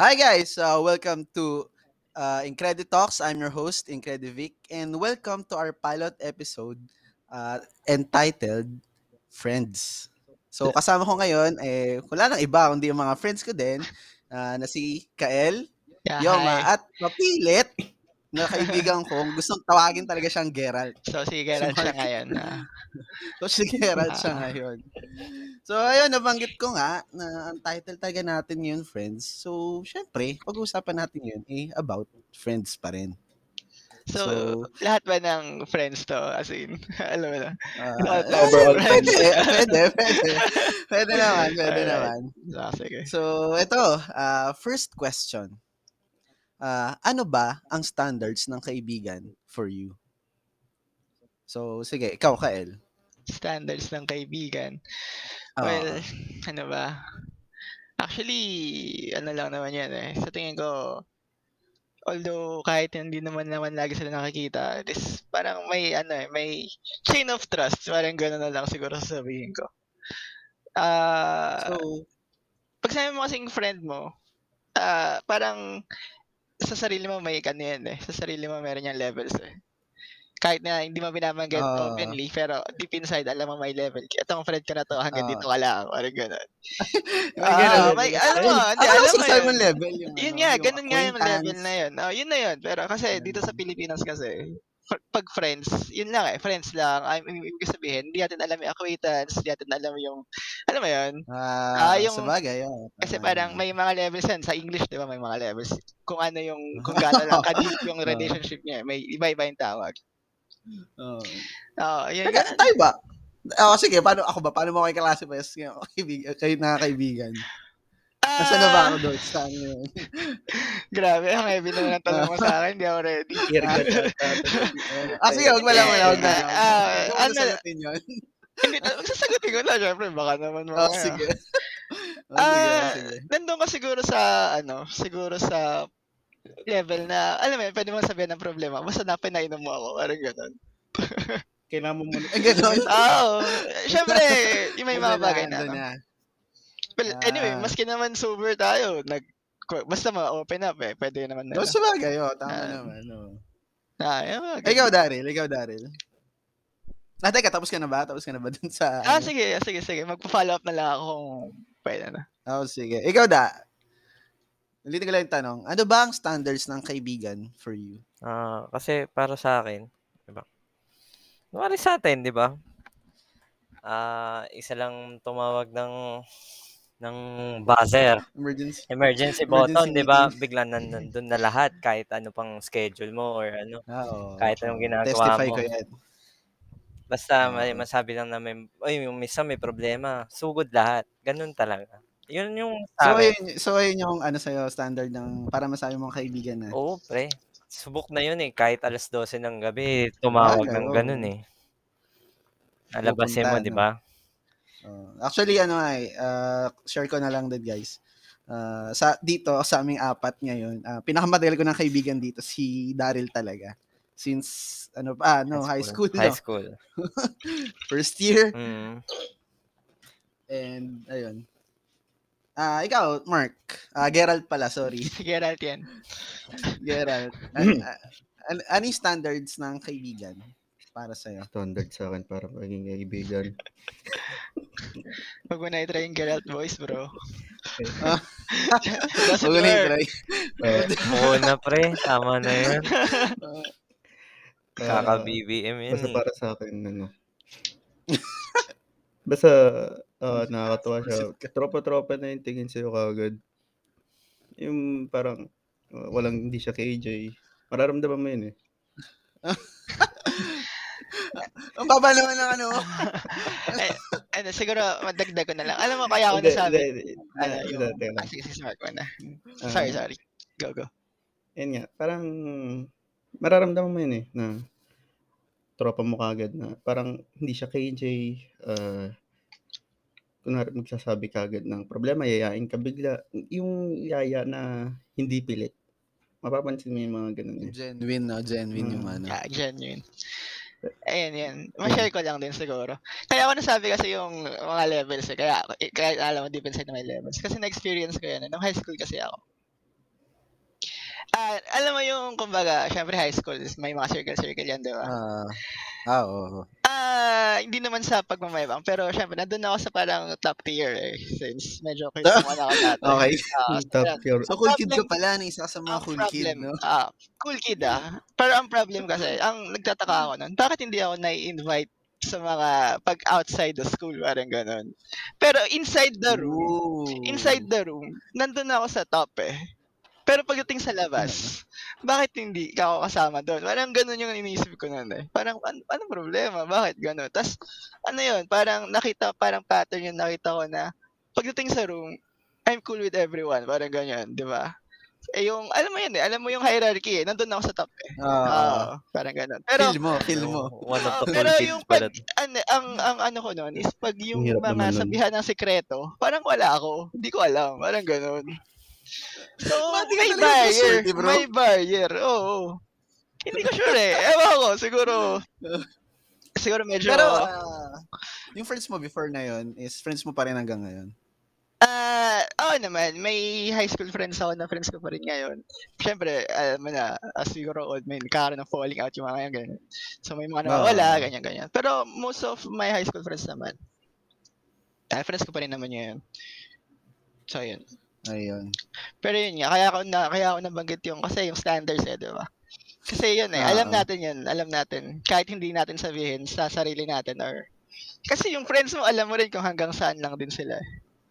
Hi guys, uh, welcome to uh, Incredi Talks. I'm your host, Incredivic, and welcome to our pilot episode uh, entitled Friends. So kasama ko ngayon, eh, wala nang iba, kundi yung mga friends ko din, uh, na si Kael, Yeah, Yoma, hi. at mapilit na kaibigan ko, gustong tawagin talaga siyang Geralt. So, si Geralt Si siya ngayon. ah. So si Geralt siya Ah. ngayon. So ayun, nabanggit ko nga na ang title talaga natin ngayon, Friends. So, syempre, pag-uusapan natin yun eh, about friends pa rin. so, So, lahat ba ng friends to? As in, alam mo na. Ah, Lahat eh, ng overall pwede, friends. pwede, pwede. Pwede naman, pwede Alright. naman. Ah, sige. So, ito, ah, first question. Ah, ano ba ang standards ng kaibigan for you? So, sige, ikaw, Kael. Standards ng kaibigan. Ah, Well, ano ba? Actually, ano lang naman yan eh. Sa tingin ko, although kahit hindi naman naman lagi sila nakikita, at least parang may ano eh, may chain of trust. Parang gano'n na lang siguro sasabihin ko. Ah, so, pag sabi mo kasing friend mo, ah, parang sa sarili mo may ano yan eh. Sa sarili mo meron yung levels eh. Kahit na hindi mo binabanggit Ah. openly, pero deep inside, alam mo may level. Itong friend ko na to, hanggang Ah. dito ka lang. Parang gano'n. may ganun. may, alam mo, hindi, alam ko mo yun. Simon level. Yung, Yun ano, nga, ganun nga yung level na yun. Oh, yun na yun. Pero kasi dito sa Pilipinas kasi, pag friends, yun lang eh, friends lang. I mean, ibig sabihin, hindi natin alam yung acquaintance, hindi natin alam yung, alam mo yun? Ah, Ah, yung- sa bagay, oh. Kasi parang may mga levels yan. Sa English, di ba, may mga levels. Kung ano yung, kung gaano lang ka-deep yung Oo. relationship niya. May iba-iba yung tawag. Oh. Oo, yun. Teka, tayo ba? Oh, sige, paano ako ba? Paano mo kayo classify as yung kaibigan, kayo na kaibigan? Nasaan na ba ako Ah, doon? Saan yun? Grabe, ang heavy naman ang tanong mo sa akin. Hindi ako ready. Irgat ah, sige, huwag mo lang, wag na. Ah, Huwag mo ano- na sagutin yun. Hindi, magsasagutin ko na, syempre. Baka naman Oh, sige. Oh, sige, Ah, nandun ka siguro sa, ano, siguro sa level na, alam mo, pwede mo sabihin ng problema. Basta na pinainom mo ako. Parang gano'n. Kailangan mo muna. Ganun. Oo. Syempre, yung may mga bagay na. ano. Na. Well, anyway, Ah. maski naman sober tayo, nag, basta ma-open up eh. Pwede naman Oh, nila. sa bagay, oh, tama Ah. naman. Oh. Ah, yung mga Ikaw, Daryl, ikaw, Daryl. Ah, teka, tapos ka na ba? Tapos ka na ba dun sa... Ah, ano? sige, sige, sige. Magpa-follow up na lang ako kung pwede na. Oh, sige. Ikaw, da. Ulitin ko lang yung tanong. Ano ba ang standards ng kaibigan for you? Ah, kasi para sa akin, 'di ba? Kunwari sa atin, 'di ba? Ah, isa lang tumawag ng ng buzzer, Emergency. emergency button, 'di ba? meeting. Biglang nan- nandun na lahat kahit ano pang schedule mo or ano. Ah, oo. Kahit anong ginagawa Testify mo. ko yan. Basta may Oo. masabi lang na may ay yung minsan may problema, sugod lahat. Ganun talaga. Yun yung So, sa akin. ayun, so, ayun yung ano sa'yo, standard ng para masabi mong kaibigan na. Oo, pre. Subok na yun eh. Kahit alas 12 ng gabi, tumawag Bagay, ng ganun eh. Alabasin mo, di ba? Oh, actually, ano ay, uh, share ko na lang din, guys. Ah, sa dito sa aming apat ngayon, ah, pinakamatagal ko ng kaibigan dito si Daryl talaga. Since ano pa, no, high school, High no? school. First year Mm. and ayun. Ah, ikaw, Mark. Ah, Gerald pala, sorry. Geralt yan. Gerald. An, an, ano yung standards ng kaibigan para sa'yo? Standard sa akin para maging kaibigan. Huwag mo na i-try yung Geralt voice, bro. Ah. Huwag ko na i-try. Oo na, pre. Tama na yun. Kaka-BBM yun basta eh. para sa akin, ano. basta uh, nakakatawa siya. Tropa-tropa na yung tingin sa'yo kagad. Yung parang uh, walang hindi siya KJ. Mararamdaman mo yun eh. Baba naman ng ano. eh, ano, siguro, madagdag ko na lang. Alam mo, kaya ako nasabi. Ano, Ah, yung, ah, sige, sige, Mark, na. Ah, Sorry, sorry. Go, go. Yan nga, parang mararamdaman mo yun eh, na tropa mo kagad na parang hindi siya KJ, uh, kunwari magsasabi kagad ng problema, yayain ka bigla. Yung yaya na hindi pilit. Mapapansin mo yung mga ganun eh. Genuine, no? Genuine yung Mm. ano. Yeah, genuine. Ayan, yan. Ma-share ko lang din siguro. Kaya ako nasabi kasi yung mga levels eh. Kaya, kaya alam mo, deep inside na may levels. Kasi na-experience ko yan. eh. Nung high school kasi ako. Ah, alam mo yung kumbaga, syempre high school, may mga circle-circle yan, di ba? Ah, ah, oo. Ah, hindi naman sa pagmamayabang, pero syempre nandun ako sa parang top tier eh, since medyo cute naman ako dati. Okay. Ah, Top so, tier. So, cool kid ka Problem- pala. na Isa sa mga cool kid, problem, no? ah, cool kid ah. Pero ang problem kasi, ang nagtataka ako nun, bakit hindi ako nai-invite sa mga pag outside the school, parang ganun. Pero inside the room, Ooh. inside the room, nandun ako sa top eh. Pero pagdating sa labas, bakit hindi ka ako kasama doon? Parang ganun yung iniisip ko nun eh. Parang, an- anong problema? Bakit ganun? Tapos, ano yun, parang nakita, parang pattern yung nakita ko na, pagdating sa room, I'm cool with everyone. Parang ganyan, di ba? Eh yung, alam mo yun eh, alam mo yung hierarchy eh, nandun ako sa top eh. Ah, Oo, parang ganun. Pero, feel mo, feel mo. One of the pero yung pag, ano, ang, ang ano ko nun, is pag yung hirap mga sabihan ng sekreto, parang wala ako. Hindi ko alam. Parang ganun. So, ka may barrier. swerte, bro? May barrier. Oo. Hindi ko sure eh. Ewan ko. Siguro, siguro medyo, Pero, ah, yung friends mo before na yun, is friends mo pa rin hanggang ngayon? ah, oo naman, may high school friends ako na friends ko pa rin ngayon. Siyempre, alam mo na, as we grow old, may nagkakaroon ng falling out yung mga ngayon, ganyan. So, may mga nawawala, Ah. ganyan, ganyan. Pero, most of my high school friends naman, ah, friends ko pa rin naman yun. So, yun. Ayun. Pero yun nga, kaya ako na kaya ako nabanggit yung kasi yung standards eh, di ba? Kasi yun eh, alam Oo. natin yun, alam natin. Kahit hindi natin sabihin sa sarili natin or kasi yung friends mo, alam mo rin kung hanggang saan lang din sila. eh.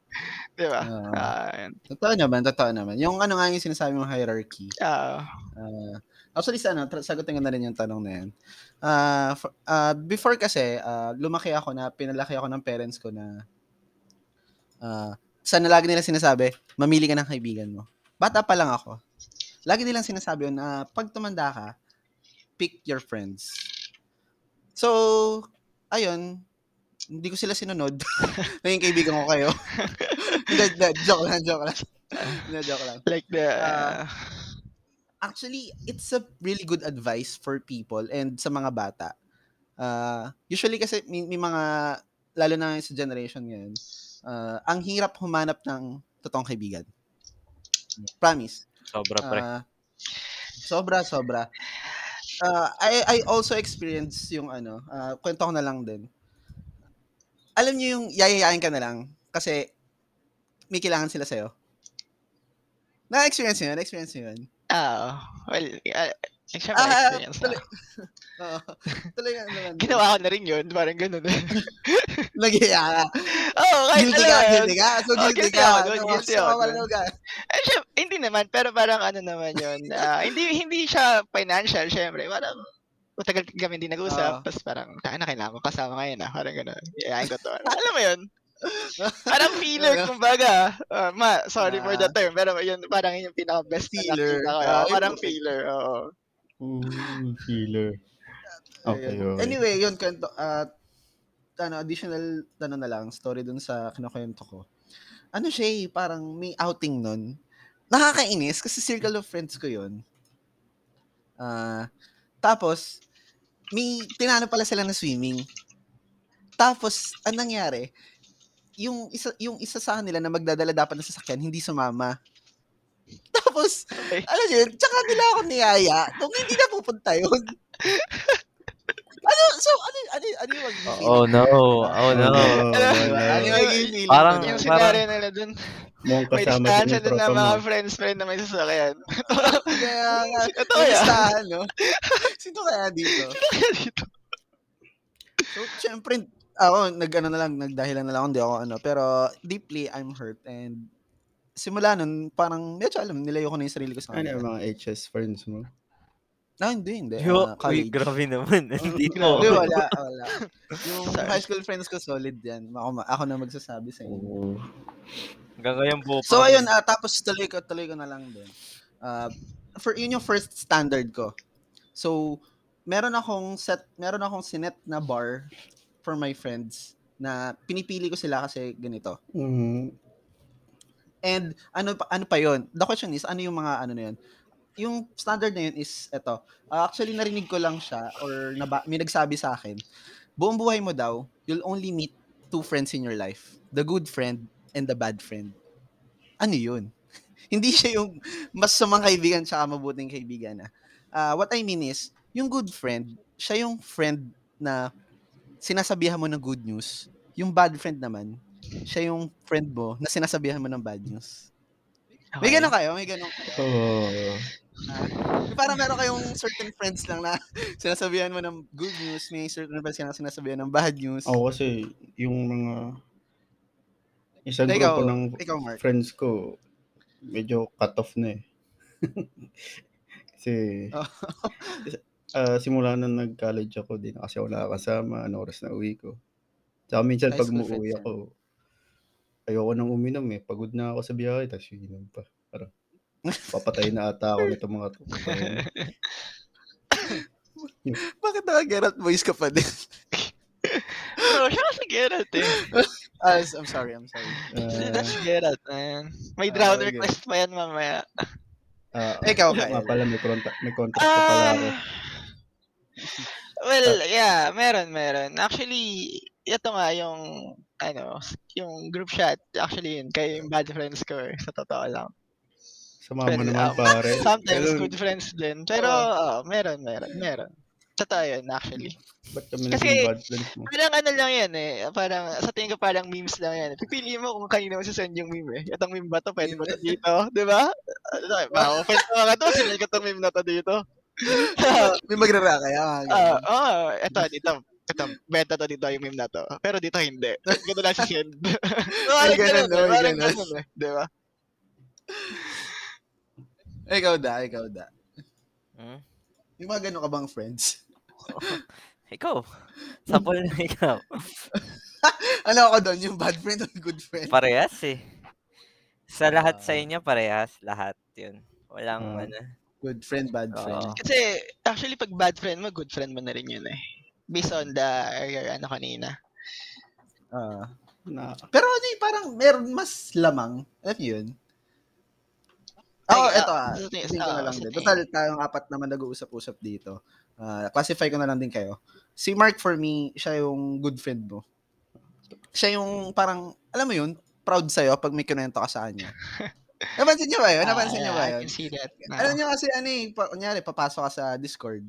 Di ba? Oo. Ah, yun. Totoo naman, totoo naman. Yung ano nga yung sinasabi mong hierarchy. Ah, Ah, actually, sa ano, sagutin ko na rin yung tanong na yan. Ah, f- ah, before kasi, ah, lumaki ako na, pinalaki ako ng parents ko na, ah, sana lagi nila sinasabi, mamili ka ng kaibigan mo. Bata pa lang ako. Lagi nilang sinasabi yun na pag tumanda ka, pick your friends. So, ayun, hindi ko sila sinunod. Naging kaibigan ko kayo. Hindi, hindi, joke lang, joke lang. Hindi, joke lang. like the Ah, actually, it's a really good advice for people and sa mga bata. Uh, usually kasi may, may mga, lalo na sa generation ngayon, uh, ang hirap humanap ng totoong kaibigan. Promise. Sobra pre. Ah, sobra, sobra. Ah, I, I also experienced yung ano, ah, kwento ko na lang din. Alam niyo yung yayayain ka na lang kasi may kailangan sila sa'yo. Na-experience niyo yun? Na-experience niyo yun? ah, well, uh, syempre Ah, experience tuloy- na. Oo. Tuloy nga naman. Ginawa ko na rin yun, parang ganun. Nagyaya ka. Oo, kahit Guilty alam ka, guilty ka. So, Oh, guilty guilty ka. ako So, guilty so, ako wala ka. Eh, syem- hindi naman, pero parang ano naman yun. ah, hindi hindi siya financial, syempre. Parang matagal kami hindi nag-usap. Oo. Tapos parang, taka na, kailangan ko kasama ngayon ah. Parang gano'n. Iyayin ko to. Alam mo yun? Parang feeler, kumbaga. Ah, ma, sorry for the Ah. term. Pero yun, parang yun yung pinaka-best na Feeler. Ah, Ah, parang feeler, oo. Ooh. Okay, Ayun. okay. Anyway, yun, kwento, at ano, additional, ano na lang, story dun sa kinukwento ko. Ano siya eh, parang may outing nun. Nakakainis kasi circle of friends ko yun. Ah, tapos, may tinano pala sila na swimming. Tapos, anong nangyari? Yung isa, yung isa sa kanila na magdadala dapat ng sasakyan, hindi sumama. Tapos, Okay. alam niyo yun, tsaka nila ako niyaya nung hindi na pupunta yun. ano, so, ano, ano, ano yung magiging feeling? Oh no. Oh no. No. Ano yung magiging feeling? Parang- Yung scenario nila dun, may kasama din distansya yung dun na tropa mo. mga friends friend na may sasakyan. Kaya nga, Ito ya. nagustahan, no? Sino kaya dito? dito. So, syempre, ako, nag, ano na lang, nagdahilan na lang hindi ako ano, pero deeply, I'm hurt, and simula nun, parang, medyo alam, nilayo ko na yung sarili ko sa Ano yung kanila. mga HS friends mo? No, hindi, hindi. Yo, ah, uy, college. grabe naman. Dito. Hindi, wala, wala. Yung Sorry. high school friends ko, solid yan. Ako, ako na magsasabi sa inyo. Oo. Hanggang ngayon po. So ayun, ah, tapos tuloy ko, tuloy ko na lang din. Ah, for yun yung first standard ko. So meron akong set, meron akong sinet na bar for my friends na pinipili ko sila kasi ganito. Mhm. And ano ano pa yon? The question is ano yung mga ano na yun? Yung standard na yun is eto. Ah, actually narinig ko lang siya or naba, may nagsabi sa akin. Buong buhay mo daw, you'll only meet two friends in your life. The good friend and the bad friend. Ano yun? Hindi siya yung mas samang kaibigan tsaka mabuting kaibigan. Ah, what I mean is, yung good friend, siya yung friend na sinasabihan mo ng good news. Yung bad friend naman, siya yung friend mo na sinasabihan mo ng bad news. May ganun kayo? May ganun kayo? Oo. Yung Parang meron kayong certain friends lang na sinasabihan mo ng good news, may certain friends na sinasabihan ng bad news. Ako kasi, yung mga isang Ikaw, grupo ng ikaw, Mark. friends ko, medyo cut off na eh. kasi, Oh. ah, simula na nag-college ako, di na kasi ako nakakasama, ano oras na uwi ko. Tsaka minsan High pag umuwi ako, ayoko nang uminom eh. Pagod na ako sa biyahe, tapos inom pa. Parang, papatay na ata ako nito mga to. Bakit naka-Geralt voice ka pa din? Bro, siya kasi Geralt eh. Ah, I'm sorry, I'm sorry. ah, That's Geralt, man. May Ah, drown okay. request pa yan mamaya. ah, Ikaw, nga Kyle. pala, may contract, may contract pa pala ako. Well, yeah, meron, meron. Actually, ito nga yung, ano, yung group chat. Actually, yun, kayo yung bad friends ko eh, sa totoo lang. Sa mama Well, naman um, pare. Sometimes Ganun. good friends din. Pero, oh, meron, meron, meron. Totoo yun, actually. Ba't kami Kasi- bad friends mo? Parang ano lang yan eh. Parang, sa tingin ko parang memes lang yan. Pipili mo kung kanino mo send yung meme eh. Itong meme ba to? Pwede ba to dito? Di ba? Ano, Ma-offend ko ka to. Sinend ko tong meme na to dito. May magrara kaya. Ah, oh, eto, dito. Ito, benta to dito yung meme na to. Pero dito hindi. Ganun lang si May parang ganun, no? eh. Parang ganun. ganun eh. Di ba? ikaw da, ikaw da. Hmm? Yung mga ganun ka bang friends? Ikaw. Sapol na ikaw. ano ako doon? Yung bad friend o good friend? Parehas eh. Sa lahat sa Ah. inyo, parehas. Lahat yun. Walang Ah. ano. Good friend, bad friend. Kasi, actually, pag bad friend mo, good friend mo na rin yun eh. Based on the earlier ano kanina. Ah. Na, pero ano parang meron mas lamang. Alam niyo yun? Oo, Ay, eto ah. ah, tingin- Tingin ko na oo, lang din. Total, tayong apat naman nag-uusap-usap dito. Ah, classify ko na lang din kayo. Si Mark for me, siya yung good friend mo. Siya yung parang, alam mo yun, proud sa'yo pag may kinuwento ka sa kanya. Napansin niyo ba yun? Napansin Ah, niyo ba I yun? can see that. Alam niyo kasi ano eh, pa, kunyari, papasok ka sa Discord,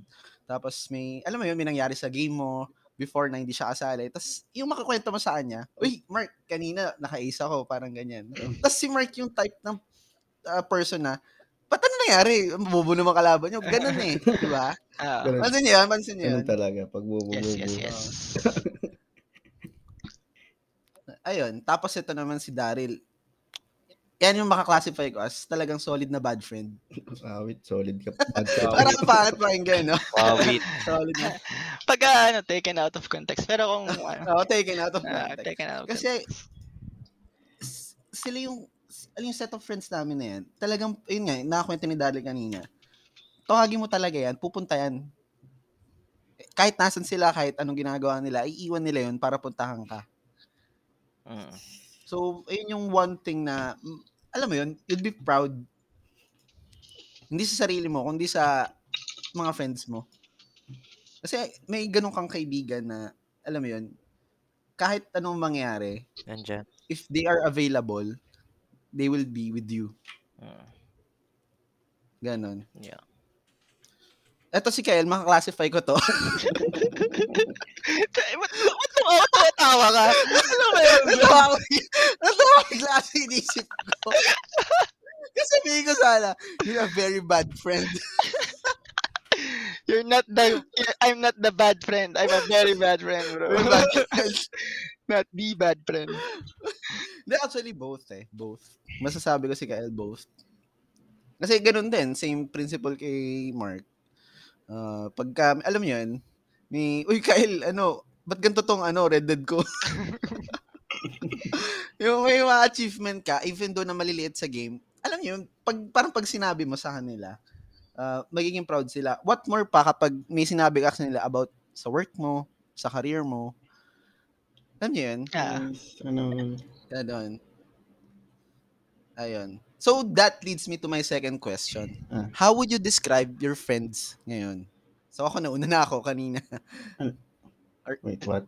tapos may, alam mo yun, may nangyari sa game mo, before na hindi siya kasali. Tapos, yung makakwento mo sa kanya, Uy, Mark, kanina naka-ace ako, parang ganyan. Tapos si Mark yung type ng uh, person na, ba't ano nangyari? Bobo naman kalaban niyo. Ganun eh. Di ba? Ah, Ganun. Pansin niyo yan? Pansin ganun yan? talaga. Pag bubububu. yes, yes, yes. Ayun. Tapos ito naman si Daryl. Yan yung makaklasify ko as talagang solid na bad friend. Awit, solid ka. Parang ang pangit pakinggan, no? Wawit. Solid na. Pag ah, ano, taken out of context. Pero kung, ano, Oo, taken out of ah, context. taken out of Kasi, s- sila yung, alam yung set of friends namin na yan, talagang, yun nga, nakakwento ni Daryl kanina, tawagin mo talaga yan, pupunta yan. Kahit nasan sila, kahit anong ginagawa nila, iiwan nila yun para puntahan ka. Mm. So, ayun yung one thing na, mm, alam mo yun, you'd be proud. Hindi sa sarili mo, kundi sa mga friends mo. Kasi may ganun kang kaibigan na, alam mo yun, kahit anong mangyari, Nandyan. if they are available, they will be with you. Mm. Ganon. Yeah. Eto si Kyle, makaklasify ko to. Eh, Ba't tumawa tumatawa ka? Ano ba yun? Natawa ako, natawa ako bigla sa inisip ko. Kasi sabihin ko sana, you're a very bad friend. You're not the, you're- I'm not the bad friend. I'm a very bad friend, bro. Bad friend. not the bad friend. Hindi, actually both eh. Both. Masasabi ko si Kyle both. Kasi ganun din, same principle kay Mark. Ah, pagka, alam niyo yun, may, uy Kyle, ano, ba't ganito tong ano, Red Dead ko? yung may mga achievement ka, even though na maliliit sa game, alam niyo yun, pag, parang pag sinabi mo sa kanila, ah, magiging proud sila. What more pa kapag may sinabi ka sa nila about sa work mo, sa career mo. Alam niyo yun? Ah. Ano, Ganon. Ayun. So, that leads me to my second question. Ah. How would you describe your friends ngayon? So, ako nauna na ako kanina. Wait, what?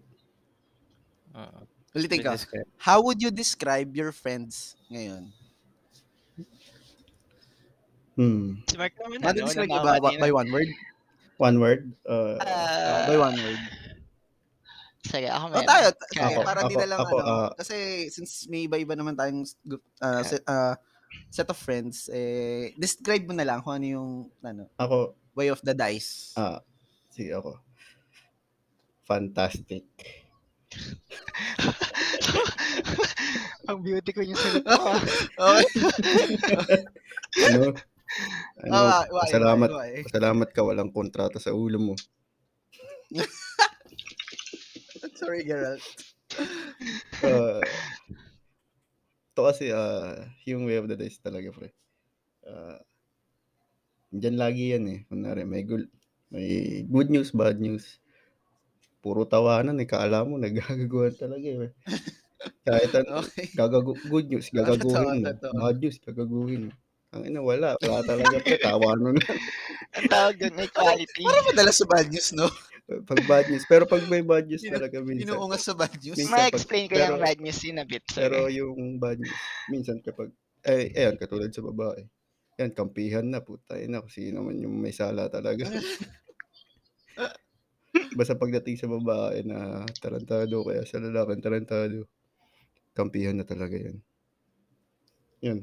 Mm. Ulitin ko. Describe. How would you describe your friends ngayon? Hmm. Si Mark naman, Ano describe ba na. by one word? One word? Uh, Uh, Ah, by one word. sige, ako O meron. tayo, Kaya. sige, para di Ako- na lang ako, ano. ah, kasi since may iba-iba naman tayong ah, set, ah, set of friends, eh, describe mo na lang kung ano yung ano, ako, way of the dice. ah, sige ako. Fantastic. Ang beauty ko yung ah. okay. Ano? ano, Ah, why, pasalamat, why, why? pasalamat ka walang kontrata sa ulo mo. Sorry, Geralt. Uh, ito kasi, ah, yung way of the dice talaga, pre. Uh, Diyan lagi yan eh. Kunwari, may, gul- may good news, bad news. Puro tawanan eh. Kaala mo, nagagaguhan talaga eh. Kahit ano, Okay. gagagu good news, gagaguhin mo. Totoo. Bad news, gagaguhin mo. Ang ina, wala. Wala talaga pre. Tawanan na. Ang tawag doon, equality. Parang madalas sa bad news, no? pag bad news. Pero pag may bad news talaga minsan. Inuungas sa bad news. Minsan. Ma-explain ko yung bad news in a bit. Sige. Pero yung bad news, minsan kapag, eh, ayan, katulad sa babae. Yan, kampihan na, puta na, kung sino man yung may sala talaga. Basta pagdating sa babae na tarantado, kaya sa lalaki tarantado, kampihan na talaga yan. Yun.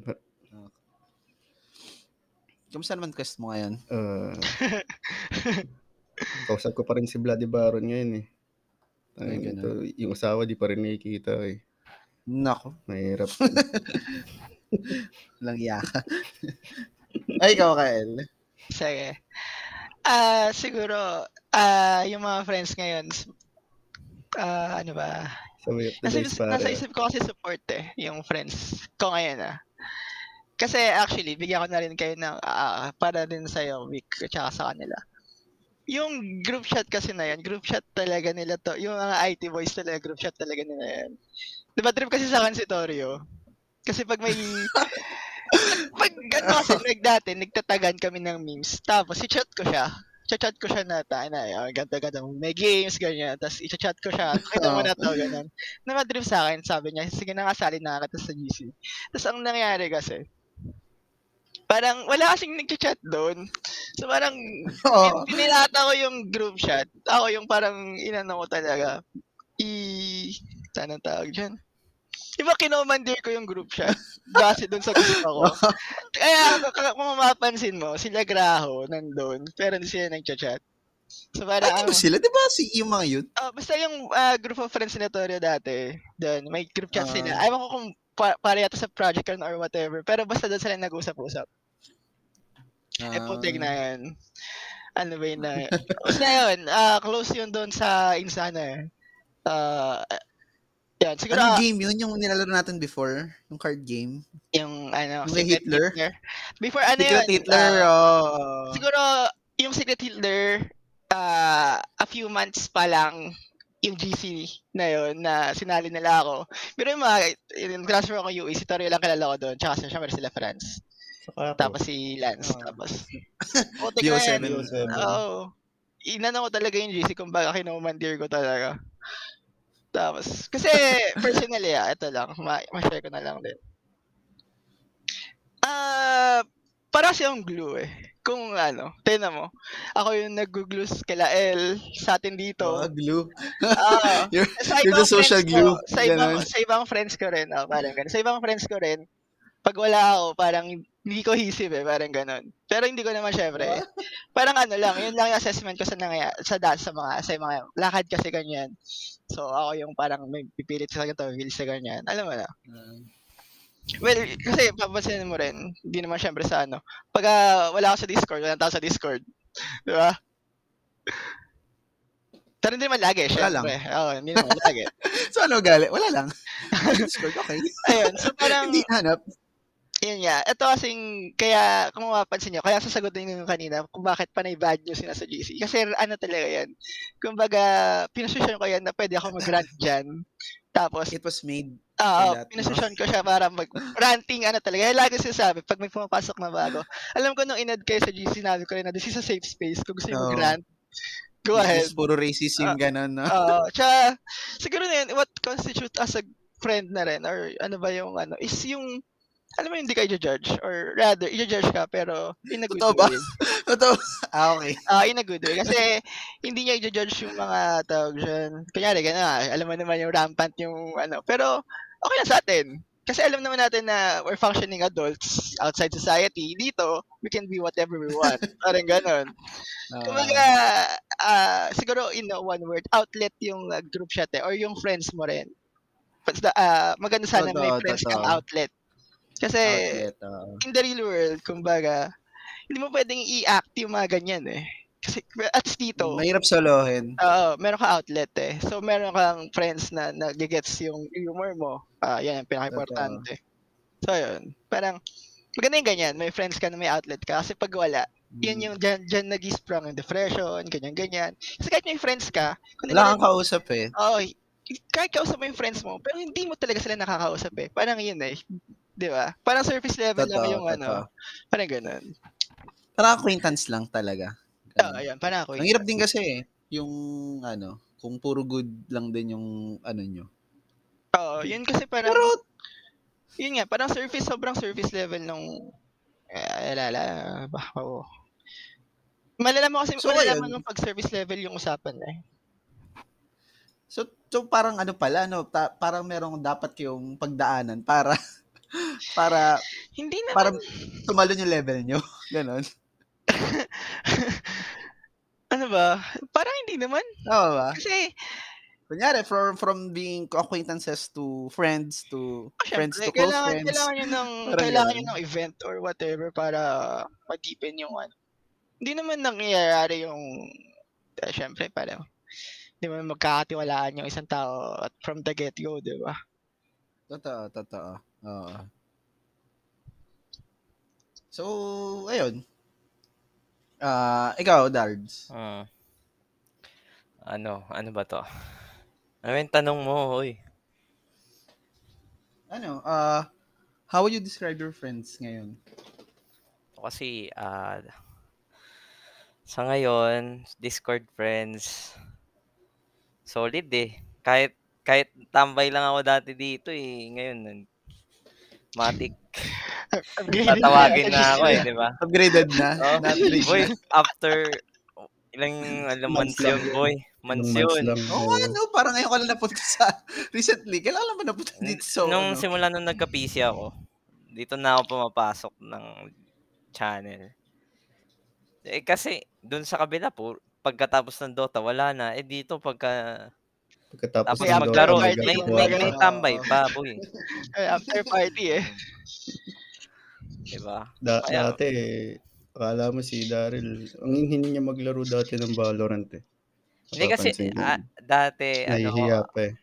Kamusta naman quest mo ngayon? Uh, kausap ko pa rin si Bloody Baron ngayon eh. Ay, Ay, ito, yung asawa di pa rin nakikita eh. Nako, Mahirap. lang yaka. Ay, ikaw, Kael. Sige. Ah, siguro, ah, yung mga friends ngayon, ah, ano ba? Sa Nasa, days, nasa isip ko kasi support eh, yung friends ko ngayon ah. Kasi actually, bigyan ko na rin kayo ng, ah, para din sa'yo, Vic, at saka sa kanila. Yung group chat kasi na yan, group chat talaga nila to. Yung mga IT boys talaga, group chat talaga nila yan. Diba trip kasi sa akin si Torio? Kasi pag may... pag ano kasi, nag dati, nagtatagan kami ng memes. Tapos, si-chat ko siya. Chat ko siya na, tayo na, oh, ganda ganda, may games, ganyan. Tapos, i-chat ko siya, kita mo na to, ganyan. Na madrip sa akin, sabi niya, sige na nga, sali na kita sa GC. Tapos, ang nangyari kasi, parang wala kasing nag-chat doon. So, parang, Oo. pinilata ko yung group chat. Ako yung parang inano ko talaga. I... Saan ang tawag dyan? Diba kinomandir ko yung group chat base doon sa gusto ko. K- kung mapapansin mo, sila Graho nandun, pero hindi sila nag-chat. So Ay, di ba sila? Di ba si yung mga yun? ah, basta yung ah, group of friends ni Torio dati, doon, may group chat sila. Ah. Ayaw ko kung pa- para yata sa project yun or whatever, pero basta doon sila nag-usap-usap. Eh, putik na yan. Ano ba yun na? Basta yun, ah, close yun doon sa Insana eh. Yan, siguro Anong ah, game yun? Yung nilalaro natin before? Yung card game? yung ano, Yung Secret Hitler? Before ano Secret yun? Hitler, ah, oh. siguro, yung Secret Hitler, ah, a few months pa lang, yung GC na yun, na sinali nila ako. Pero yung mga, yung transfer ako UE, si Torio lang kilala ko doon, tsaka syempre sila France. Saka. Tapos si Lance, Oh. tapos. Yo seven. Oo. Inano ko talaga yung GC, kumbaga kinomandir ko talaga. Tapos, kasi personally ah, ito lang, ma- ma-share ko na lang din. Ah, para siyang glue eh. Kung ano, tingnan mo. Ako yung nag-glue kila L sa atin dito. Oh, glue. Ah, You're- sa you're the social glue. Ko, sa ibang sa ibang friends ko rin, oh, parang ganun. Sa ibang friends ko rin, pag wala ako, parang hindi ko hisip eh, parang ganun. Pero hindi ko naman syempre. eh. Parang ano lang, yun lang yung assessment ko sa nangya, sa dance sa mga sa mga lakad kasi ganyan. So ako yung parang may pipilit sa ganito, will sa ganyan. Alam mo na. Well, kasi papansin mo rin, hindi naman syempre sa ano. Pag ah, wala ako sa Discord, wala tao sa Discord. Di ba? Pero hindi naman lagi, Wala lang. syempre. Oo, hindi naman lagi. so ano gali? Wala lang. Discord, okay. Ayun, so parang, Hindi hanap. Yun nga. Ito kasing, kaya, kung mapapansin nyo, kaya sasagutin ko yung kanina kung bakit panay bad news yun sa GC. Kasi ano talaga yan. Kumbaga, pinasosyon ko yan na pwede ako mag-rant dyan. Tapos, It was made. ah, that, no? pinasosyon ko siya para mag-ranting, ano talaga. Yan lagi sinasabi, pag may pumapasok na bago. Alam ko nung inad kayo sa GC, sinabi ko rin na this is a safe space. Kung gusto Oo. mag-rant, go ahead. This is puro racist yung Ah, ganon, no? Oo. Tsaka, siguro na yun, what constitute as a friend na rin, or ano ba yung ano, is yung alam mo hindi ka i-judge or rather i-judge ka pero in a good Totoo ba? way. Totoo. Ah, okay. Ah, in a good way. Kasi hindi niya i-judge yung mga tawag dyan. Kunyari, gano'n, ah, alam mo naman yung rampant yung ano. Pero okay lang sa atin. Kasi alam naman natin na we're functioning adults outside society. Dito, we can be whatever we want. Parang gano'n. Ah, Kumbaga, ah, siguro in one word, outlet yung uh, group chat eh, or yung friends mo rin. Basta, ah, maganda sana may Totoo, friends kang totoo. outlet. Kasi outlet, ah. in the real world, kumbaga, hindi mo pwedeng i-act yung mga ganyan eh. Kasi at least dito, Mahirap solohin. Oo, meron ka outlet eh. So meron kang friends na nagigets yung humor mo. Ah, yan ang pinaka-importante. So yun, parang maganda yung ganyan, may friends ka na may outlet ka kasi pag wala, Hmm. yan yung dyan, dyan nag-sprung yung depression, ganyan-ganyan. Kasi kahit may friends ka, kung Wala kang kausap eh. Oo, kahit kausap mo yung friends mo, pero hindi mo talaga sila nakakausap eh. Parang yun eh. Di ba? Parang surface level lang Totoo, yung ano. totoo. Parang ganun. Parang acquaintance lang talaga. Oo, ayun. Parang ako. Ang hirap din kasi eh, yung ano, kung puro good lang din yung ano nyo. Oo, yun kasi parang, Pero, yun nga, parang surface, sobrang surface level nung, eh, alala, ba, oo. Malalaman mo kasi, So, malalaman ayun. mo pag service level yung usapan eh. so, so parang ano pala, no, ta- parang merong dapat kayong pagdaanan para, para, Hindi na, para tumalon yung level nyo. Ganon. ano ba, parang hindi naman. Tama ba? Kasi, Kunyari, from, from being acquaintances to friends to oh, friends to close kailangan, friends. kailangan nyo ng, kailangan nyo ng event or whatever para ma-deepen yung ano. Hindi naman nangyayari yung, eh, syempre, parang, hindi mo magkakatiwalaan yung isang tao at from the get-go, di ba? Totoo, totoo. Oo. So, ayun. Ah, ikaw, Dards. Hmm. Ano, ano ba to? Ano yung tanong mo, hoy? Ano, ah, how would you describe your friends ngayon? Kasi, ah, sa ngayon, Discord friends, solid eh. Kahit, kahit tambay lang ako dati dito eh. Ngayon, matik. Tatawagin na ako eh, di ba? Upgraded na? Oh, boy, na? after ilang ilang months Months yun, boy. Months yun. Oo, oo. ano, parang ngayon ka lang napunta sa, recently, kailan ka lang ba napunta dito sa, nung ano? simula nung nagka-PC ako, dito na ako pumapasok ng channel. Eh kasi doon sa kabila po, pagkatapos ng Dota wala na. Eh dito pagka Pagkatapos tapos ng maglaro, may, may, may tambay pa, boy. Ay, after party eh. Diba? Da- Kaya- dati, akala mo si Daryl, ang hindi niya maglaro dati ng Valorant eh. Hindi kasi ah, dati Nahihiya ano, pa eh.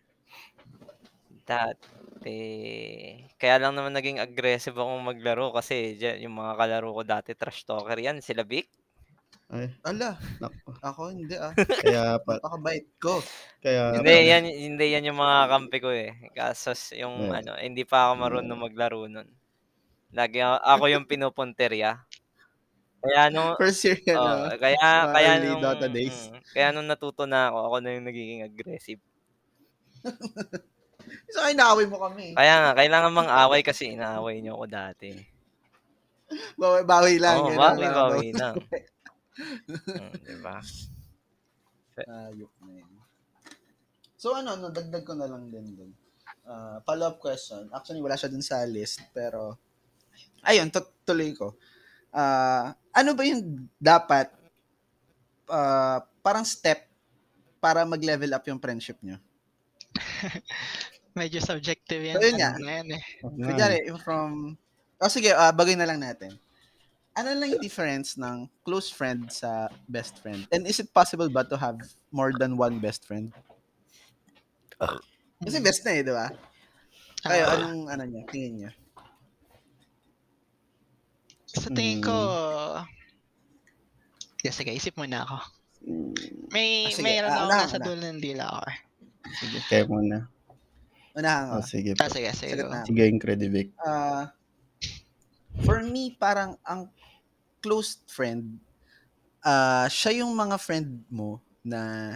dati kaya lang naman naging aggressive akong maglaro kasi yung mga kalaro ko dati trash talker yan, sila Vic. Ay, Ala, nako. ako hindi ah. Kaya pa, Napakabait ko. kaya Hindi yan hindi yan yung mga kampi ko eh. Kaso s- yung Yeah. ano, hindi pa ako marunong maglaro nun. Lagi ako, ako yung pinupunterya. Kaya nung First year yan, oh, ah. kaya mga kaya early nung Dota days. mm, kaya nung natuto na ako, ako na yung nagiging aggressive. So, ay, naaway mo kami. Kaya nga, kailangan mang away kasi inaaway niyo ako dati. Bawi, bawi lang. Oo, yun, bawi, ah, bawi lang. Mm, diba? Ayok na yun. So ano, no, dagdag ko na lang din dun. Ah, follow-up question. Actually, wala siya dun sa list, pero ayun, tut- tuloy ko. Ah, ano ba yung dapat ah, parang step para mag-level up yung friendship nyo? Medyo subjective yan. So, yun nga. Ano na yan eh. Kunyari, from... Oh, sige, ah, bagay na lang natin. Ano lang yung difference ng close friend sa best friend? And is it possible ba to have more than one best friend? Kasi best na eh, di ba? Kayo, Ah, anong ano niya, tingin niya? sa tingin ko, yeah, sige, isip muna ako. Mm, May, Ah, sige. mayroon Ah, ako na. dulo ng dila ako eh. Sige, kaya muna. Unahan ko. Oh, sige. Ah, sige, sige. Na. Sige, Incredivic. Ah, for me, parang ang close friend, ah siya yung mga friend mo na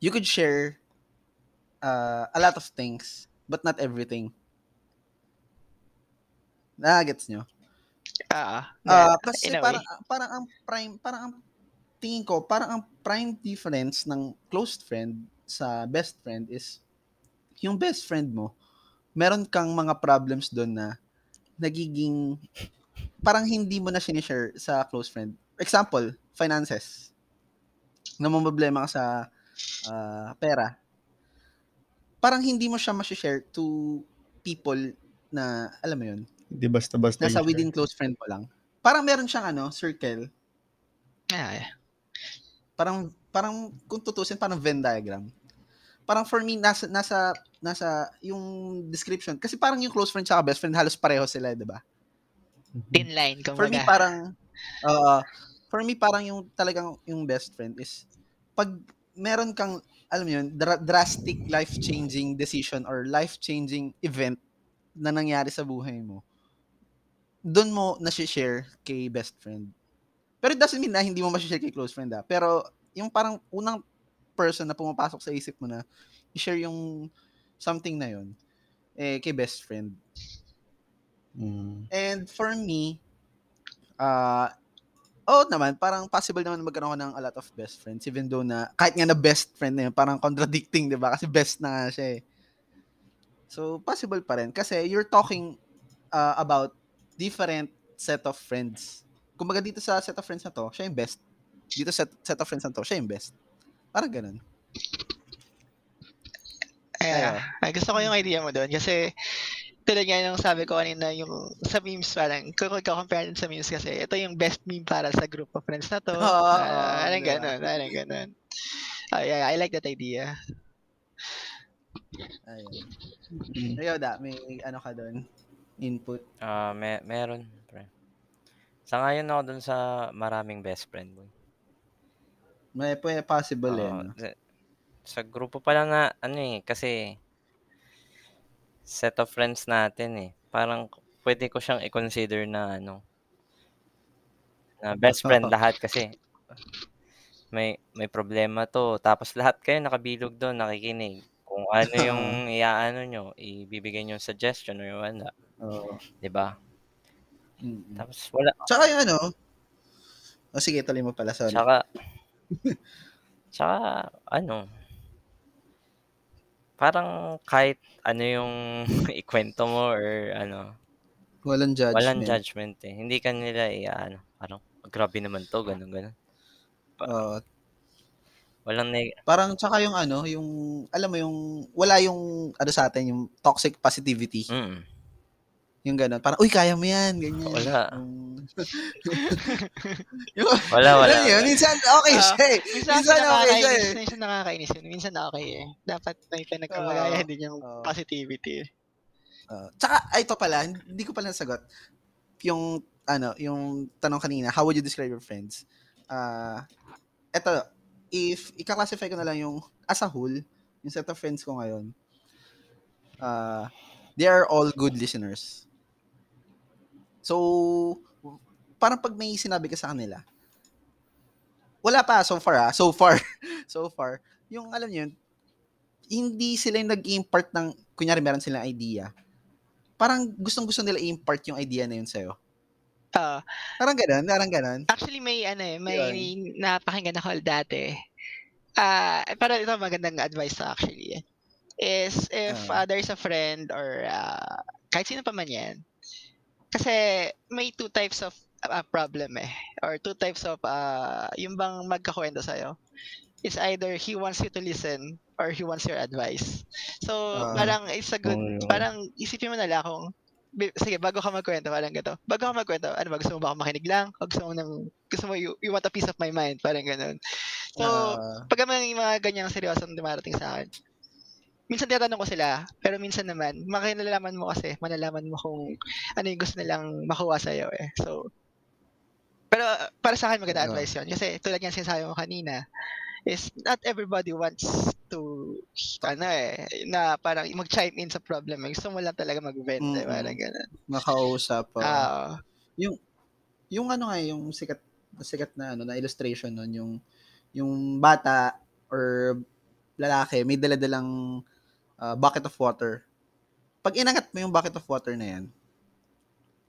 you could share ah, a lot of things, but not everything. Nagets nyo? Ah, Ah, na- kasi parang parang ang prime parang ang tingin ko parang ang prime difference ng close friend sa best friend is yung best friend mo meron kang mga problems doon na nagiging parang hindi mo na sinishare sa close friend. Example, finances. Namumblema ka sa ah, pera. Parang hindi mo siya ma-share to people na, alam mo yun, Hindi basta-basta nasa within close friend mo lang. Parang meron siyang ano, circle. Ah, yeah. Parang parang kung tutusin parang Venn diagram. Parang for me nasa nasa nasa yung description kasi parang yung close friend sa best friend halos pareho sila, 'di ba? Mhm. Thin line, For me kumbaga. parang oo, for me parang yung talagang yung best friend is pag meron kang alam mo yun, dra- drastic life-changing decision or life-changing event na nangyari sa buhay mo, doon mo na-share kay best friend. Pero it doesn't mean na hindi mo ma-share kay close friend ah. Pero yung parang unang person na pumapasok sa isip mo na i-share yung something na yun eh, kay best friend. Mm. And for me, uh, oh naman, parang possible naman na magkaroon ng a lot of best friends even though na, kahit nga na best friend na yun, parang contradicting, di ba? Kasi best na nga siya eh. So, possible pa rin. Kasi you're talking uh, about different set of friends. Kumbaga dito sa set of friends na to, siya yung best. Dito sa set of friends na to, siya yung best. Parang ganun. Ayan. Ah, gusto ko yung idea mo doon kasi tulad nga yung sabi ko kanina yung sa memes parang kung compare sa memes kasi ito yung best meme para sa group of friends na to. Oo, Ah, parang diba? ganun, parang ganun. Ah, yeah, I like that idea. Ayun. Mm. Ayaw da, may ano ka doon? Input. Ah, me meron, pre. Sangayon ako dun sa maraming best friend mo. May possible eh. Oo, no? Sa- grupo pa lang nga, ano eh, kasi set of friends natin eh. Parang pwede ko siyang i-consider na ano, na best friend lahat kasi may may problema to. Tapos lahat kayo nakabilog doon, nakikinig. Kung ano yung iaano nyo, ibibigay nyo suggestion or wala. Oo. 'di ba? Mm-mm. Tapos wala. Tsaka yung ano, o sige, tuloy mo pala, sorry. Tsaka, tsaka, ano, parang kahit ano yung ikwento mo or ano, Walang judgment. walang judgment eh. Hindi ka nila ano, parang, grabe naman to, ganun, ganun. Oo. Walang neg- parang tsaka yung ano, yung, alam mo yung, wala yung, ano sa atin, yung toxic positivity. mm, Yung gano'n. Parang, uy, kaya mo yan. Ganyan. Wala. Yung, yung, wala, wala. alam yun, minsan okay Ah, siya eh. Minsan, Minsan okay siya eh. minsan nakakainis yun. Minsan okay eh. Dapat may pinagkamagaya Oo. din yung Oo. positivity. Uh, tsaka, ay, ito pala, hindi ko pala nasagot. Yung, ano, yung tanong kanina, how would you describe your friends? Ah, eto, if ika-classify ko na lang yung as a whole, yung set of friends ko ngayon, uh, they are all good listeners. So, parang pag may sinabi ka sa kanila, wala pa so far ah, so far, so far, yung alam niyo yun, hindi sila yung nag-impart ng, kunyari meron silang idea, parang gustong-gusto nila i-impart yung idea na yun sa'yo. Ah, Parang ganun, parang ganun. Actually, may ano eh, may napakinggan ako dati. Ah, para ito magandang advice actually. Is if uh, there's a friend or ah, kahit sino pa man yan. Kasi may two types of ah, problem eh. Or two types of ah, yung bang magkakwento sa'yo. It's either he wants you to listen or he wants your advice. So, Ah. parang it's a good, Oo, yun. parang isipin mo na lang kung sige, bago ka magkwento, parang gato. Bago ka magkwento, ano ba, gusto mo ba ako makinig lang? O gusto mo nang, gusto mo, you, you want a piece of my mind? Parang ganun. So, Ah, pag may mga ganyang seryosong dumarating sa akin, minsan tinatanong ko sila, pero minsan naman, makinalaman mo kasi, malalaman mo kung ano yung gusto nilang makuha sa'yo eh. So, pero uh, para sa akin maganda Ah. advice yun. Kasi tulad yung sinasabi mo kanina, is not everybody wants to, ano eh, na parang mag-chime in sa problem. eh. Gusto mo lang talaga mag-vent eh, Mm-mm. parang ganun. makausap. ah. Ah, yung ano nga, yung sikat, sikat na ano na illustration nun, yung yung bata or lalaki may dala-dalang ah, bucket of water. Pag inangat mo yung bucket of water na yan,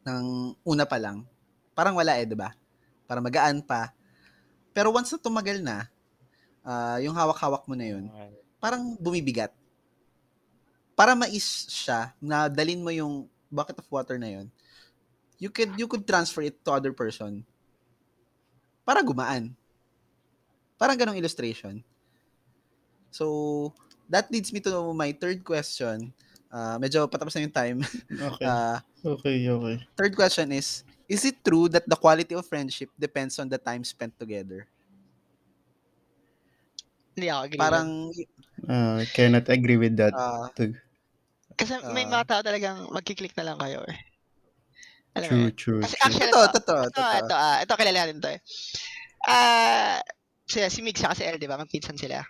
ng una pa lang, parang wala eh, di ba? Para magaan pa. Pero once na tumagal na, ah, yung hawak-hawak mo na yun, parang bumibigat. Para mais siya, na dalin mo yung bucket of water na yun, you could, you could transfer it to other person. Para gumaan. Parang ganong illustration. So, that leads me to my third question. Ah, medyo patapos na yung time. Okay. Ah, Okay, okay. third question is, is it true that the quality of friendship depends on the time spent together? Hindi ako agree. Parang, Uh, cannot agree with that ah, too. Kasi may ah. mga tao talagang magkiklik na lang kayo eh. Alam mo True, yun? true, Kasi true. actually, totoo, ito, totoo, ito, totoo. ito, ah, ito, kilala natin to eh. Ah, si, si Mig siya kasi L, di ba? Magpinsan sila.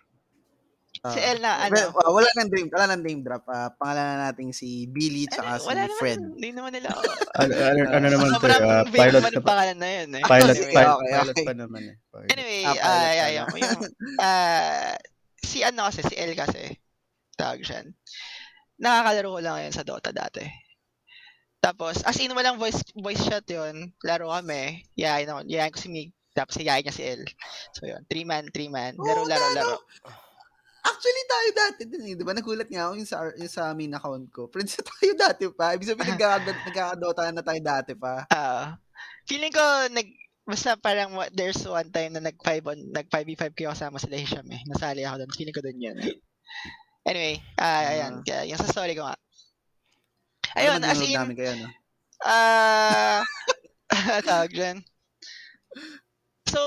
Si Ah. L na, ano, Well, ah, wala nang name, wala nang name drop. Ah, pangalanan natin si Billy tsaka ano, si wala naman, Fred. hindi naman nila. Ano, ano, ano naman to, uh, pilot naman pa, pangalan na yun eh. pilot, Sige, pilot, okay, pilot okay. pa naman eh. Pilot. Anyway, Ah, pilot yeah, pala. yeah, yung, ah, si ano kasi, si L kasi, tawag siya. Nakakalaro ko lang ngayon sa Dota dati. Tapos, as in, walang voice voice chat yun. Laro kami. Yayain ako. Yayain ko si Mig. Tapos, yayain niya si L. So, yun. Three man, three man. Laro, Oo, laro, gago. laro. Actually, tayo dati din eh. Di ba? Nagulat nga ako yung sa, yung sa main account ko. Friends na tayo dati pa. Ibig sabihin, nagkakadot, nagkakadota na tayo dati pa. Ah, feeling ko, nag, basta parang there's one time na nag 5 on nag 5v5 kayo kasama sila Hisham eh. Nasali ako doon. Feeling ko doon yun. Anyway, ah, ayan. Kaya, yung sa story ko nga. Ayun, Ano, as in, namin kayo, no? Ah, tawag dyan. So,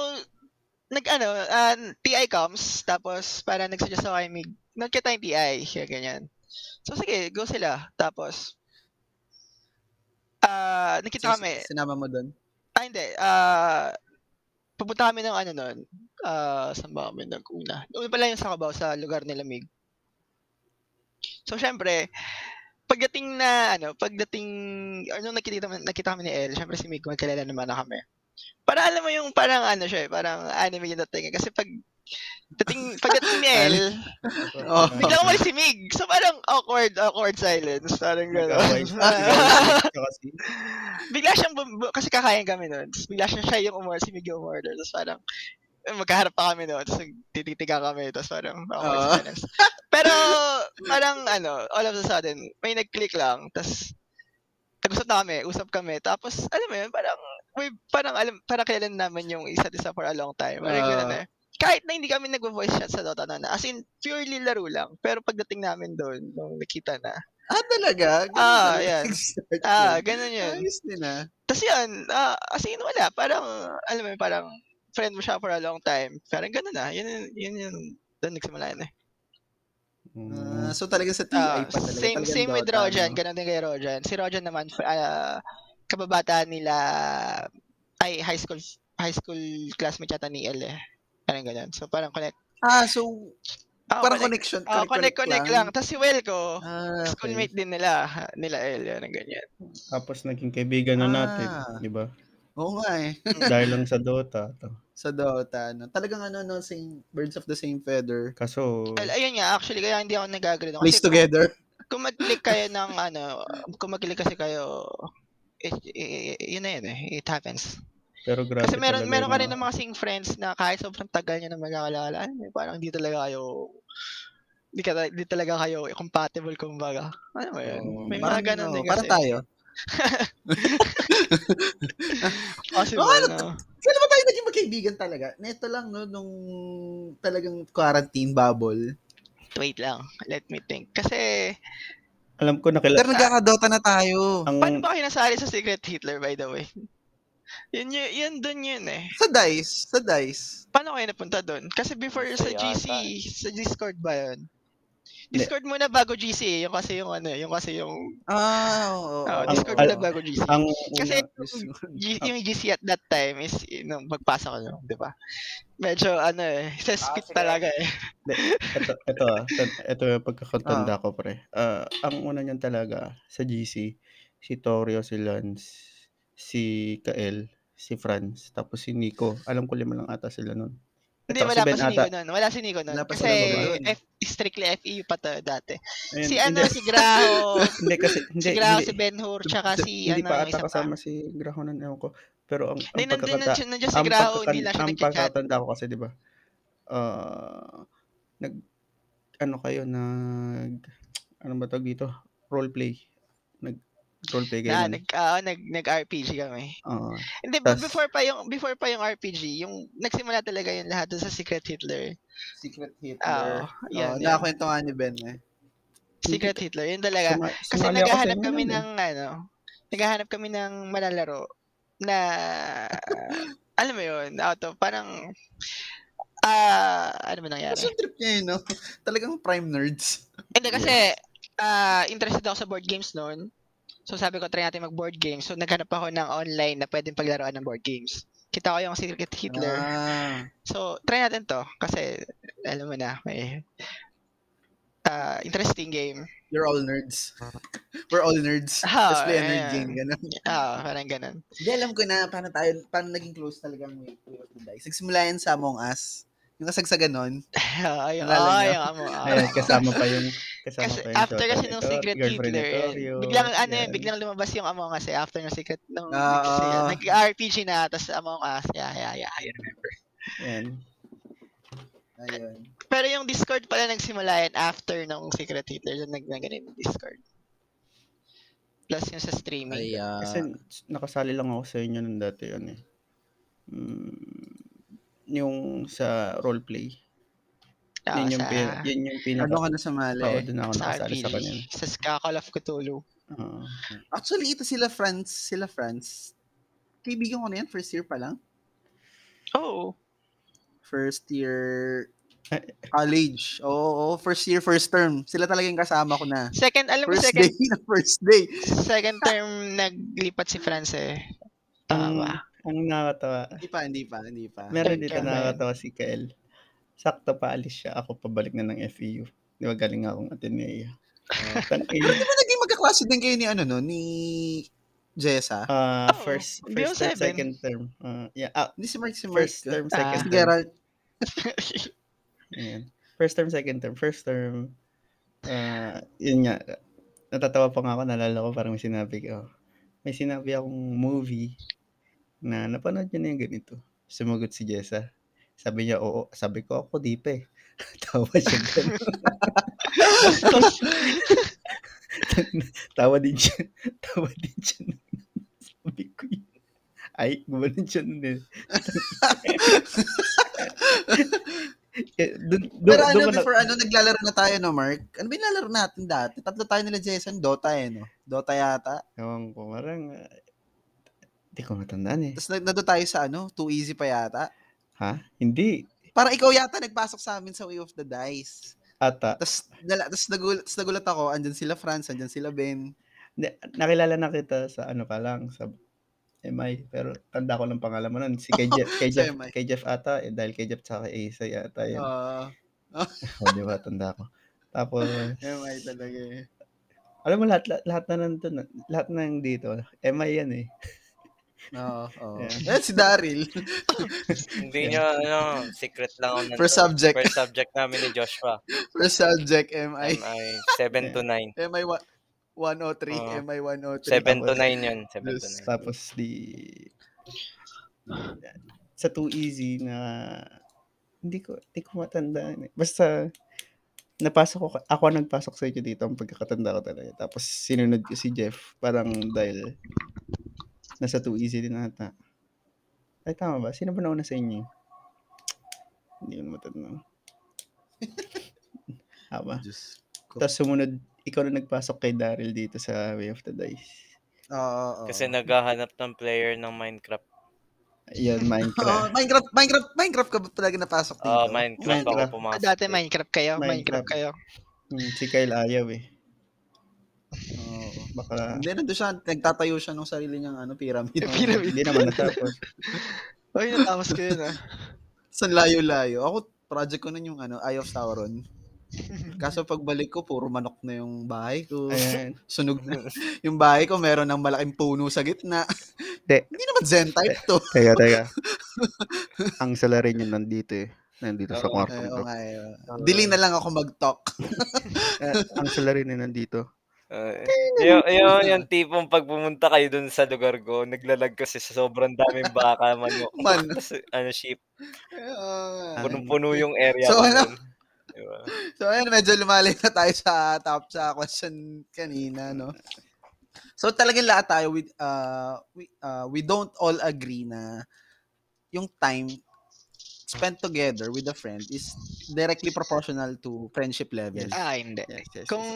nag ano, ah, TI comes, tapos para nagsuggest ako kay Mig, nagkita tayong TI, kaya ganyan. So, sige, go sila. Tapos, ah, nakita Sis- kami, Sinama mo doon? ah, hindi, ah, pupunta kami ng ano nun, ah, saan ba kami nag-una? Una pala yung sa Cabao, sa lugar nila Mig. So, syempre, pagdating na, ano, pagdating, ano, nakita, nakita kami ni El, syempre si Mig, magkalala naman na kami. Para alam mo yung parang ano siya, eh, parang anime yung dating. eh. Kasi pag, dating, pagdating ni El, Oh. biglang umalis si Mig. So parang awkward, awkward silence. Parang gano'n. kasi. bigla siyang, bu- kasi kakain kami noon. Tapos bigla siya, siya yung umorder, si Mig yung umorder. Tapos parang, eh, magkaharap pa kami noon. Tapos tititiga kami. Tapos parang, awkward silence. Pero, parang ano, all of a sudden, may nag-click lang. Tapos, nag-usap na kami, usap kami. Tapos, alam mo yun, parang, may, parang, alam, parang kilala naman yung isa't isa for a long time. Parang Ah. ganun eh. Kahit na hindi kami nag-voice chat sa Dota noon. As in, purely laro lang. Pero pagdating namin doon, nung nakita na, Ah, talaga? Ganun Ah, yan. ah, ganun yun. Ayos din ah. Tapos yun, ah, as in, wala. Parang, alam mo parang, friend mo siya for a long time. Parang ganun na. Yun, yun, yun, yun. Doon nagsimula yun eh. Ah, so talaga sa TI Ah, pa talaga. same same with Rojan, ganun din kay Rojan. Si Rojan naman uh, kababata nila ay high school high school classmate yata ni El eh. Parang ganun. So parang connect. Ah, so Ah, parang connect. connection. Ah, connect, connect lang. Tapos si Welko, Ah, okay. schoolmate din nila, nila El, yan ganyan. Tapos naging kaibigan na natin, Ah. di ba? Oo nga eh. Dahil lang sa Dota. To. sa Dota. No? Talagang ano, no, same, birds of the same feather. Kaso, Well, ayun nga, actually, kaya hindi ako nag-agree. Place Kasi kung- together. Kung mag-click kayo ng ano, kung mag-click kasi kayo, it, i- i- yun na yun eh, it happens. pero grabe Kasi meron meron ka rin ng mga sing friends na kahit sobrang tagal nyo na magkakalala, ano, parang hindi talaga kayo hindi, ka, hindi talaga kayo compatible kumbaga. Ano mo yun? Oo, May mga ganun no, din kasi. tayo. Possible, Oo, ano, no? Kailan ba tayo naging magkaibigan talaga? Neto lang, no, nung talagang quarantine bubble. Wait lang. Let me think. Kasi, Alam ko nakilala. Pero nagkakadota na tayo. Ang, paano ba kayo nasali sa Secret Hitler, by the way? Yun, yun, yun dun yun eh. Sa DICE. Sa DICE. Paano kayo napunta dun? Kasi before sa Sa GC, yata. sa Discord ba yun? Discord muna bago GC eh. Yung kasi yung ano, yung kasi yung Ah, oo. oh, Discord muna bago GC. ang Kasi una, G- yung GC at that time is nung magpasa ko no, 'di ba? Medyo ano eh, cesspit sige. talaga eh. ito, ito, ah, ito, ito yung pagkakatanda Ah. ko, pre. Ah, ang una niyan talaga sa GC, si Torio, si Lance, si Kael, si Franz, tapos si Nico. Alam ko lima lang ata sila nun. Hindi, wala si pa si Nico ata. nun. Wala si Nico nun. Kasi. F, strictly FEU pa to dati. Ayun, Si ano, si Graho, hindi kasi, hindi, si Graho, hindi, si Ben Hur, tsaka si hindi ano, pa ata pa. kasama si Graho nun, ewan ko. Pero ang, ang pagkakata, nandiyan, si ang Graho, hindi lang siya ang nag-chat. pagkakatanda ko kasi, di ba, ah, nag, ano kayo, nag, ano ba tawag dito? Roleplay. Nag, roleplay kayo. Na, nun. nag, nag, nag-RPG kami. Oo. Hindi, but Tas- before pa yung before pa yung RPG, yung nagsimula talaga yung lahat dun sa Secret Hitler. Secret Oo, Hitler. yan, Oh, yan. nakakwento nga ni Ben eh. Secret Hitler, yun talaga. Suma- Kasi naghahanap inyo kami nun, eh. ng ano, naghahanap kami ng malalaro na alam mo yun, out of parang ah ano ba nangyari? Kasi trip niya yun, no? Talagang prime nerds. Hindi kasi ah interested ako sa board games noon. So sabi ko try natin mag board games. So naghanap ako ng online na pwedeng paglaruan ng board games. Kita ko yung Secret Hitler. Ah. So try natin to kasi alam mo na may ah interesting game. You're all nerds. We're all nerds. Ah, Let's play a nerd game. Ganun. Ah, parang ganun. Hindi, alam ko na paano tayo, paano naging close talaga Way of the Dice. Nagsimula yan sa Among Us. Yung kasagsagan nun. Ayun, oh, amo. ah. Ayun, kasama pa yung, kasama Kasi pa yung after kasi nung Secret Hitler, eh, biglang ano eh, yan. biglang lumabas yung Among Us eh after ng Secret nung Ah, kasi, ah. nag-RPG na tapos Among Us. Yeah, yeah, yeah, I remember. Yan. Ayun. Pero yung Discord pala nagsimula yan after nung Secret Hitler, yung nag ganun yung Discord. Plus yung sa streaming. Ay, ah, Kasi nakasali lang ako sa inyo nung dati ano eh. Mm, yung sa roleplay. Ah, yun yung, sa, pin, yun yung pinaka... ano ka na sumali? Oo, doon ako sa nakasali sa kanya. Sa Ska- Call of Cthulhu. Oo. Actually, ito sila friends. Sila friends. Kaibigan ko na yan. First year pa lang. Oh, First year Eh, college. Oo, oo, first year, first term. Sila talaga yung kasama ko na. second, alam mo First second, day na first day. second term naglipat si France eh. Tama Ang, ba? Ang nakakatawa, Hindi pa, hindi pa, hindi pa. meron dito nakakatawa si Kael. Sakto pa alis siya, ako pabalik na ng FEU. Di ba galing akong Ateneo. Tan- eh, Di ba naging magkaklase din kayo ni ano no? Ni Jessa? ah, Oo, first, hindi first term, second term. Ah, yeah, ah, Hindi si Mark, si Mark. first term, Ah. second Si term. Gerald. Ayan. First term, second term. First term, ah, yun nga, natatawa pa nga ako, nalala ko parang may sinabi ko. May sinabi akong movie na napanood niya na yung ganito. Sumagot si Jessa. Sabi niya, oo. Sabi ko, ako di pa eh. Tawa siya ganun. Tawa din siya. Tawa din siya. Sabi ko yun. Ay, gumanon siya nun eh. Dun, dun, Pero dun ano, na- before ano, naglalaro na tayo, no, Mark? Ano ba yung lalaro natin dati? Tatlo tayo nila Jason, Dota eh, no? Dota yata. Ewan ko, parang, ah, di ko matandaan eh. Tapos nandun tayo sa ano, Too Easy pa yata. Ha? Hindi. Parang ikaw yata nagpasok sa amin sa Way of the Dice. Ata. Tapos, nala, tapos, nagulat, tapos nagulat ako, andyan sila Franz, andyan sila Ben. Hindi, nakilala na kita sa ano pa lang, sa MI. Pero tanda ko lang pangalan mo nun. Si kay Jeff, kay Jeff, kay Jeff ata. Eh, dahil kay Jeff tsaka kay Asa yata yun. Uh, o, di ba? Tanda ko. Tapos, MI talaga eh. alam mo lahat, lahat, lahat na nandun. Lahat na yung dito. MI yan eh. Oo, oo. Yeah. Eh, si Daryl. Hindi nyo, ano, secret lang ako First subject. First subject namin ni Joshua. First subject, MI. MI 7 to 9. MI wa- 103, Oo. MI 103. 7 to Tapos- 9 yun. 7 to Yes. 9. Tapos di sa too easy na hindi ko hindi ko matandaan. eh. Basta napasok ko ako ang nagpasok sa inyo dito ang pagkakatanda ko talaga. Tapos sinunod ko si Jeff parang dahil nasa too easy din ata. Ay tama ba? Sino ba nauna sa inyo? Hindi ko na matandaan. Haba. Diyos ko. Tapos sumunod, ikaw na nagpasok kay Daryl dito sa Way of the Dice. Oo, oo. Kasi naghahanap ng player ng Minecraft. Yan, Oo, Minecraft. Minecraft, Minecraft, Minecraft ka ba talaga napasok dito? Ah, Minecraft ako Minecraft. pumasok. Dati eh. Minecraft kayo, Minecraft, Minecraft. kayo. Hmm, si Kyle ayaw eh. Baka Hindi, nandun siya, nagtatayo siya ng sarili niyang ano, pyramid. Oo, Pyramid. Hindi naman natapos. Ay, natapos ko yun ah. Sa layo-layo. Ako, project ko nun yung ano, Eye of Sauron. Kaso pagbalik ko, puro manok na yung bahay ko. Ayan. Sunog na. Yung bahay ko, meron ng malaking puno sa gitna. Hindi. Hindi naman Zen type to. Teka, teka. Ang salarin yun nandito eh. Nandito sa Oo, kwartong Eh, oo to. nga, eh. Oo. Dili na lang ako mag-talk. Eh, ang sila rin na nandito. Uh, yung, yung, yung tipong pag pumunta kayo dun sa lugar ko, naglalag kasi sa sobrang daming baka, manok. Man. Ano, sheep. Oo nga. Punong-puno yung area So, ano? Diba? So ayun, medyo lumalim na tayo sa top sa question kanina, no? So talagang lahat tayo with uh we uh, we don't all agree na yung time spent together with a friend is directly proportional to friendship level. Ah, hindi. Yes, yes, yes. Kung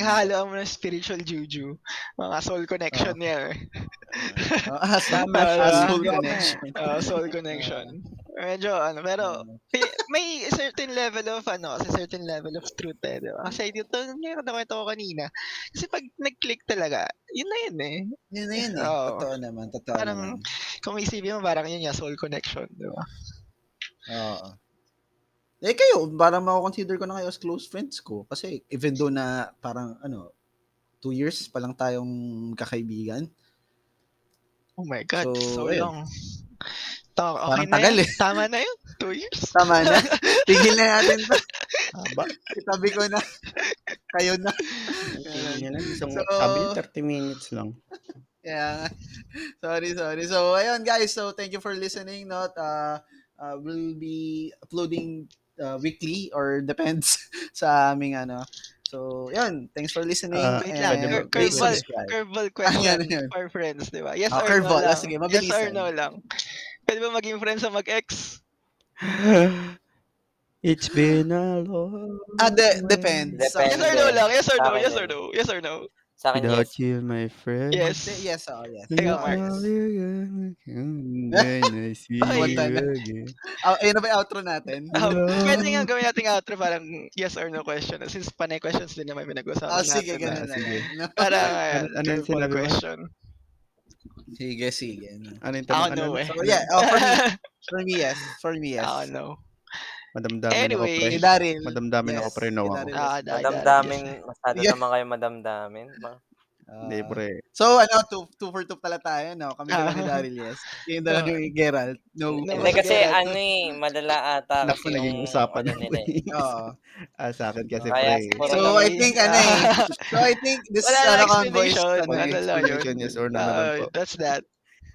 halo mo ng spiritual juju, mga soul connection yan. eh. Uh, as, as soul connection. Ah, soul connection. Medyo ano, pero pi- may certain level of ano, kasi certain level of truth eh, di ba? Kasi dito, ngayon na kwento ko kanina. Kasi pag nag-click talaga, yun na yun eh. Yun na yun eh. Oo. Totoo naman, totoo Parang- naman. Kung isipin mo, parang yun nga, soul connection, di ba? Oo. Eh kayo, parang mako-consider ko na kayo as close friends ko. Kasi even though na parang ano, two years pa lang tayong kakaibigan. Oh my God, So, so, ayun. long. Ta- okay Parang na tagal yun. eh. Tama na yun. Two years. Tama na. Tigil na natin to. Haba. Itabi ko na. Kayo na. Tingin niya lang. Isang, So- sabi niya 30 minutes lang. Yeah. sorry, sorry. So, ayun guys. So, thank you for listening. Not, uh, uh, we'll be uploading uh, weekly or depends sa aming ano. So, yun. Thanks for listening. Ah, Wait lang, cur- curveball, curveball Ah, question yan, yan. for friends, di ba? Yes Ah, or curveball. no Ah, lang. sige, yes or no lang. Pwede ba maging friends sa mag-ex? It's been a long Ah, de- depends. Yes Depende. or no lang? Yes or no? Yes or no? Yes or no? Sa akin, Without yes. you, my friend. Yes. Yes, oh, yes. Ikaw, Oh, Mark. yes. When I see Ay. you again. Oh, ayun na ba yung outro natin? Ah, pwede nga gawin natin outro parang yes or no question. Since panay questions din naman pinag-usapan Ah, sige, natin. ganun Ah, na sige. lang. No? Para Ano- ano yung curveball sinabi mo? question. Sige, sige. no. Ano yung Ako tanong? no Ano? eh. So, yeah. Oh, for me, for me, yes. For me, yes. Ako no. Madamdamin Anyway. ako, pre. Si Daryl. Madamdamin ako, yes. pre, no Si ako. Daryl, Ah, yes. dahil- Madamdamin, masyado Yeah. naman kayo madamdamin. Ma- Ah. Hindi, pre. So, ano, two, two for two pala tayo, no? Kami dalawa ni Daryl, yes. Yung dalawa ni Geralt, no. No. Hindi kasi Sige. ano eh, malala ata Naku, kasi naging yung usapan ano na nila eh. Oo. Ah, sa akin kasi, Kaya pre. siguro- So, I think, ano eh. So, I think this Wala is, na ano, kang voice. explanation. Ano, Ano lang yun. Explanation, yes or no na lang Ah, po. that's that.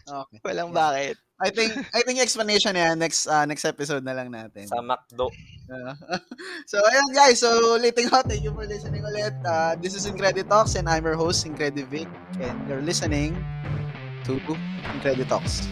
okay. Walang bakit. I think, I think explanation na yan, next, uh, next episode na lang natin. Sa McDo. Uh, so, ayun guys. So, ulitin ko. Thank you for listening ulit. Uh, this is Incredi Talks and I'm your host, Incredi Vic. And you're listening to Incredi Talks.